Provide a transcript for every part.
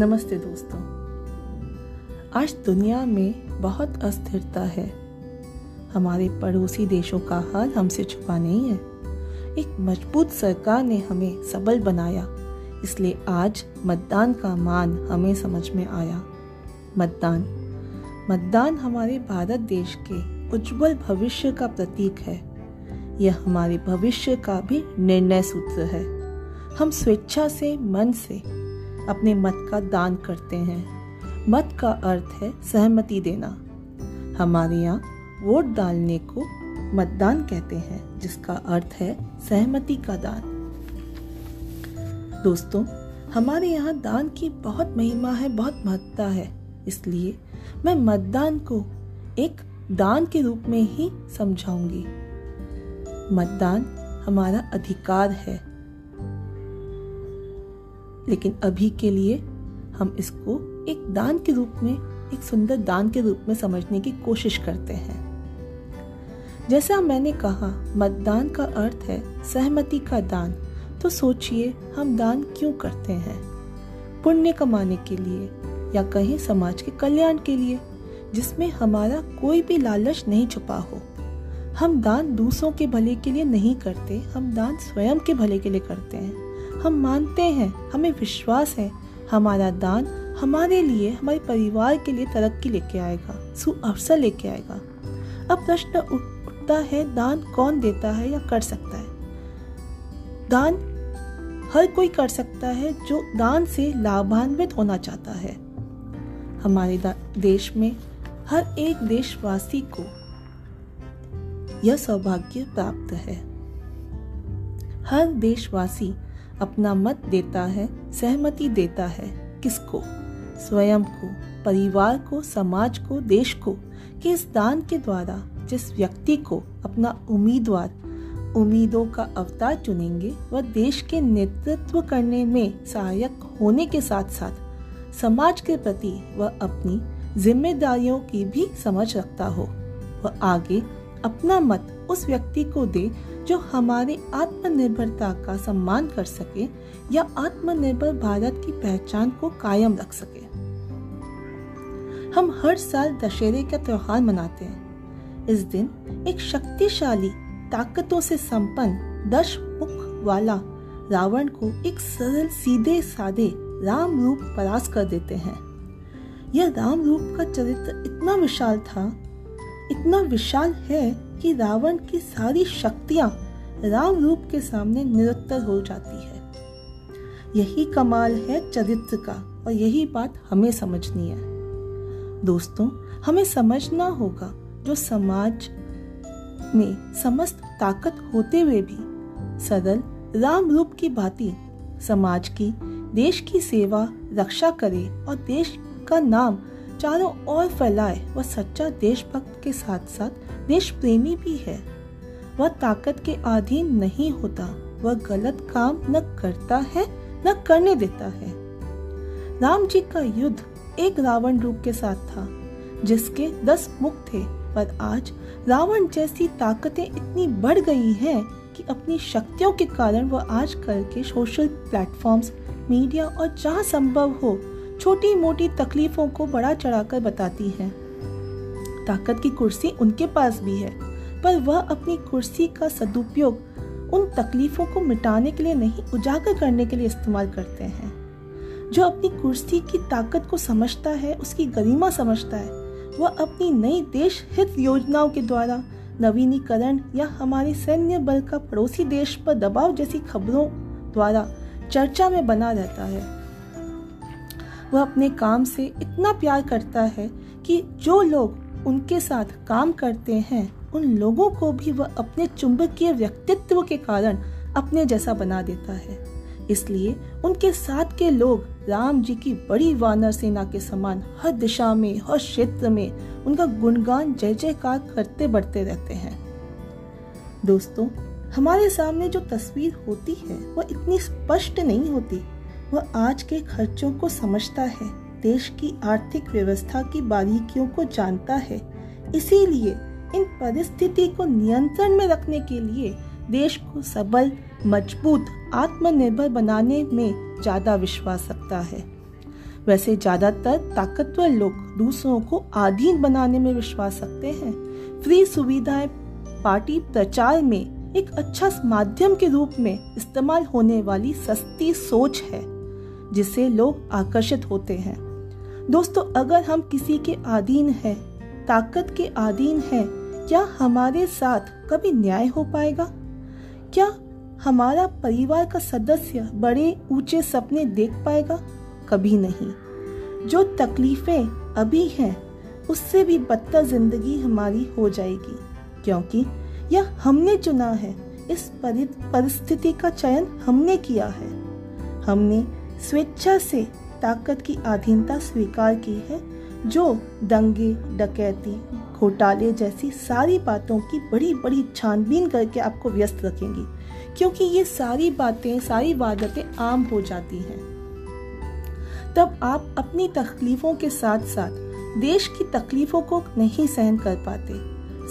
नमस्ते दोस्तों। आज दुनिया में बहुत अस्थिरता है। हमारे पड़ोसी देशों का हाल हमसे छुपा नहीं है। एक मज़बूत सरकार ने हमें सबल बनाया, इसलिए आज मतदान का मान हमें समझ में आया। मतदान। मतदान हमारे भारत देश के उज्जवल भविष्य का प्रतीक है। यह हमारे भविष्य का भी निर्णय सूत्र है। हम स्वेच्छा से, मन से अपने मत का दान करते हैं। मत का अर्थ है सहमति देना। हमारे यहाँ वोट डालने को मतदान कहते हैं, जिसका अर्थ है सहमति का दान। दोस्तों, हमारे यहाँ दान की बहुत महिमा है, बहुत महत्ता है। इसलिए मैं मतदान को एक दान के रूप में ही समझाऊँगी। मतदान हमारा अधिकार है। लेकिन अभी के लिए हम इसको एक दान के रूप में, एक सुंदर दान के रूप में समझने की कोशिश करते हैं। जैसा मैंने कहा, मतदान का अर्थ है सहमति का दान। तो सोचिए, हम दान क्यों करते हैं? पुण्य कमाने के लिए या कहीं समाज के कल्याण के लिए, जिसमें हमारा कोई भी लालच नहीं छुपा हो। हम दान दूसरों के भले के लिए नहीं करते, हम दान स्वयं के भले के लिए करते हैं। हम मानते हैं, हमें विश्वास है। हमारा दान हमारे लिए, हमारे परिवार के लिए तरक्की लेके आएगा सु अवसर लेके आएगा। अब प्रश्न उठता है, दान कौन देता है या कर सकता है? दान हर कोई कर सकता है जो दान से लाभान्वित होना चाहता है। हमारे देश में हर एक देशवासी को यह सौभाग्य प्राप्त है। हर देशवासी अपना मत देता है, सहमति देता है। किसको? स्वयं को, परिवार को, समाज को, देश को, कि इस दान के द्वारा, जिस व्यक्ति को अपना उम्मीदवार, उम्मीदों का अवतार चुनेंगे, वह देश के नेतृत्व करने में सहायक होने के साथ साथ समाज के प्रति वह अपनी जिम्मेदारियों की भी समझ रखता हो। वह आगे अपना मत उस व्यक्ति को दे जो हमारे आत्मनिर्भरता का सम्मान कर सके या आत्मनिर्भर भारत की पहचान को कायम रख सके। हम हर साल दशहरे का त्योहार मनाते हैं। इस दिन एक शक्तिशाली, ताकतों से संपन्न दश मुख वाला रावण को एक सरल, सीधे साधे राम रूप परास कर देते हैं। यह राम रूप का चरित्र इतना विशाल था, इतना विशाल है कि रावण की सारी शक्तियाँ राम रूप के सामने निरुत्तर हो जाती है। यही कमाल है चरित्र का और यही बात हमें समझनी है। दोस्तों, हमें समझना होगा जो समाज में समस्त ताकत होते हुए भी सरल राम रूप की भांति समाज की, देश की सेवा, रक्षा करे और देश का नाम चारों ओर फैलाए वह सच्चा देशभक्त के साथ साथ देश प्रेमी भी है। वह ताकत के अधीन नहीं होता, वह गलत काम न करता है, न करने देता है। राम जी का युद्ध एक रावण रूप के साथ था, जिसके दस मुख थे, पर आज रावण जैसी ताकतें इतनी बढ़ गई हैं कि अपनी शक्तियों के कारण वह आज कल के सोशल प्लेटफॉर्म्स मीडिया और जहाँ संभव हो छोटी मोटी तकलीफों को बड़ा चढ़ाकर बताती है। ताकत की कुर्सी उनके पास भी है, पर वह अपनी कुर्सी का सदुपयोग उन तकलीफों को मिटाने के लिए नहीं, उजागर करने के लिए इस्तेमाल करते हैं। जो अपनी कुर्सी की ताकत को समझता है, उसकी गरिमा समझता है, वह अपनी नई देश हित योजनाओं के द्वारा नवीनीकरण या हमारे सैन्य बल का पड़ोसी देश पर दबाव जैसी खबरों द्वारा चर्चा में बना रहता है। वह अपने काम से इतना प्यार करता है कि जो लोग उनके साथ काम करते हैं, उन लोगों को भी वह अपने चुंबकीय व्यक्तित्व के कारण अपने जैसा बना देता है। इसलिए उनके साथ के लोग राम जी की बड़ी वानर सेना के समान हर दिशा में, हर क्षेत्र में उनका गुणगान जय जयकार करते बढ़ते रहते हैं। दोस्तों, हमारे सामने जो तस्वीर होती है, वह इतनी स्पष्ट नहीं होती। वह आज के खर्चों को समझता है देश की आर्थिक व्यवस्था की बारीकियों को जानता है। इसीलिए इन परिस्थिति को नियंत्रण में रखने के लिए देश को सबल, मज़बूत, आत्मनिर्भर बनाने में ज़्यादा विश्वास रखता है। वैसे ज़्यादातर ताकतवर लोग दूसरों को अधीन बनाने में विश्वास रखते हैं। फ्री सुविधाएँ पार्टी प्रचार में एक अच्छा माध्यम के रूप में इस्तेमाल होने वाली सस्ती सोच है, जिससे लोग आकर्षित होते हैं। दोस्तों, अगर हम किसी के अधीन है, ताकत के अधीन है, क्या हमारे साथ कभी न्याय हो पाएगा? क्या हमारा परिवार का सदस्य बड़े ऊँचे सपने देख पाएगा? कभी नहीं। जो तकलीफें अभी हैं, उससे भी बदतर ज़िंदगी हमारी हो जाएगी, क्योंकि यह हमने चुना है। इस परिस्थिति का चयन हमने किया है। हमने स्वेच्छा से ताकत की अधीनता स्वीकार की है, जो दंगे, डकैती, घोटाले जैसी सारी बातों की बड़ी बड़ी छानबीन करके आपको व्यस्त रखेंगी, क्योंकि ये सारी बातें, सारी वादतें आम हो जाती हैं। तब आप अपनी तकलीफों के साथ साथ देश की तकलीफों को नहीं सहन कर पाते।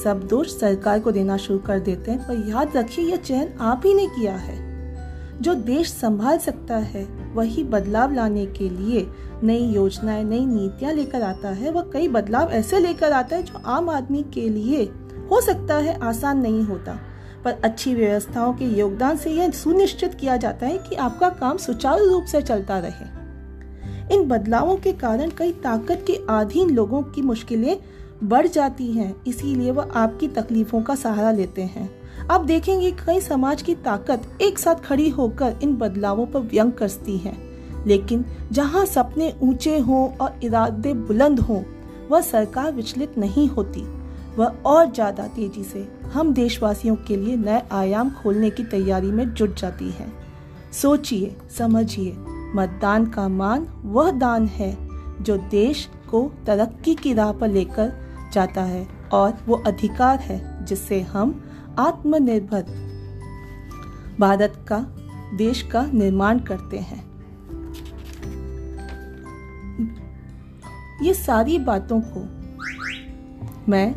सब दोष सरकार को देना शुरू कर देते हैं, पर याद रखिए यह चयन आप ही ने किया है। जो देश संभाल सकता है, वही बदलाव लाने के लिए नई योजनाएँ, नई नीतियाँ लेकर आता है। वह कई बदलाव ऐसे लेकर आता है जो आम आदमी के लिए हो सकता है आसान नहीं होता। पर अच्छी व्यवस्थाओं के योगदान से यह सुनिश्चित किया जाता है कि आपका काम सुचारू रूप से चलता रहे। इन बदलावों के कारण कई ताकत के अधीन लोगों की मुश्किलें बढ़ जाती हैं, इसीलिए वह आपकी तकलीफों का सहारा लेते हैं। आप देखेंगे कई समाज की ताकत एक साथ खड़ी होकर इन बदलावों पर व्यंग करती है। लेकिन जहाँ सपने ऊँचे हों और इरादे बुलंद हों, वह सरकार विचलित नहीं होती। वह और ज़्यादा तेज़ी से हम देशवासियों के लिए नए आयाम खोलने की तैयारी में जुट जाती है। सोचिए, समझिए, मतदान का मान वह दान है जो देश को तरक्की की राह पर लेकर जाता है और वो अधिकार है जिससे हम आत्मनिर्भर भारत का, देश का निर्माण करते हैं। ये सारी बातों को मैं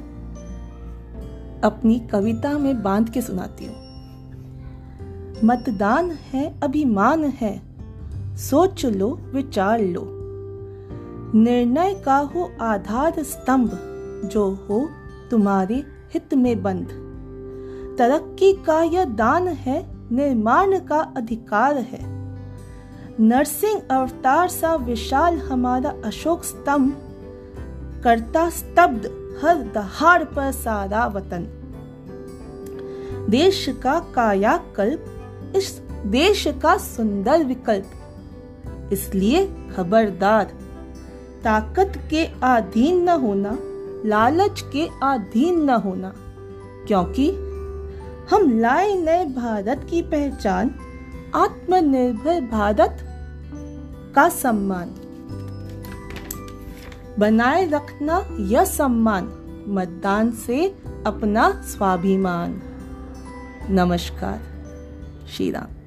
अपनी कविता में बाँध के सुनाती हूँ। मतदान है, अभिमान है, सोच लो, विचार लो। निर्णय का हो आधार स्तंभ, जो हो तुम्हारे हित में बंद तरक्की का यह दान है, निर्माण का अधिकार है। नरसिंह अवतार सा विशाल हमारा अशोक स्तंभ, करता स्तब्ध, हर दहाड़ पर सारा वतन। देश का कायाकल्प, इस देश का सुंदर विकल्प, इसलिए खबरदार। ताकत के अधीन न होना, लालच के अधीन न होना, क्योंकि हम लाए नए भारत की पहचान, आत्मनिर्भर भारत का सम्मान। बनाए रखना यह सम्मान, मतदान से अपना स्वाभिमान। नमस्कार श्री राम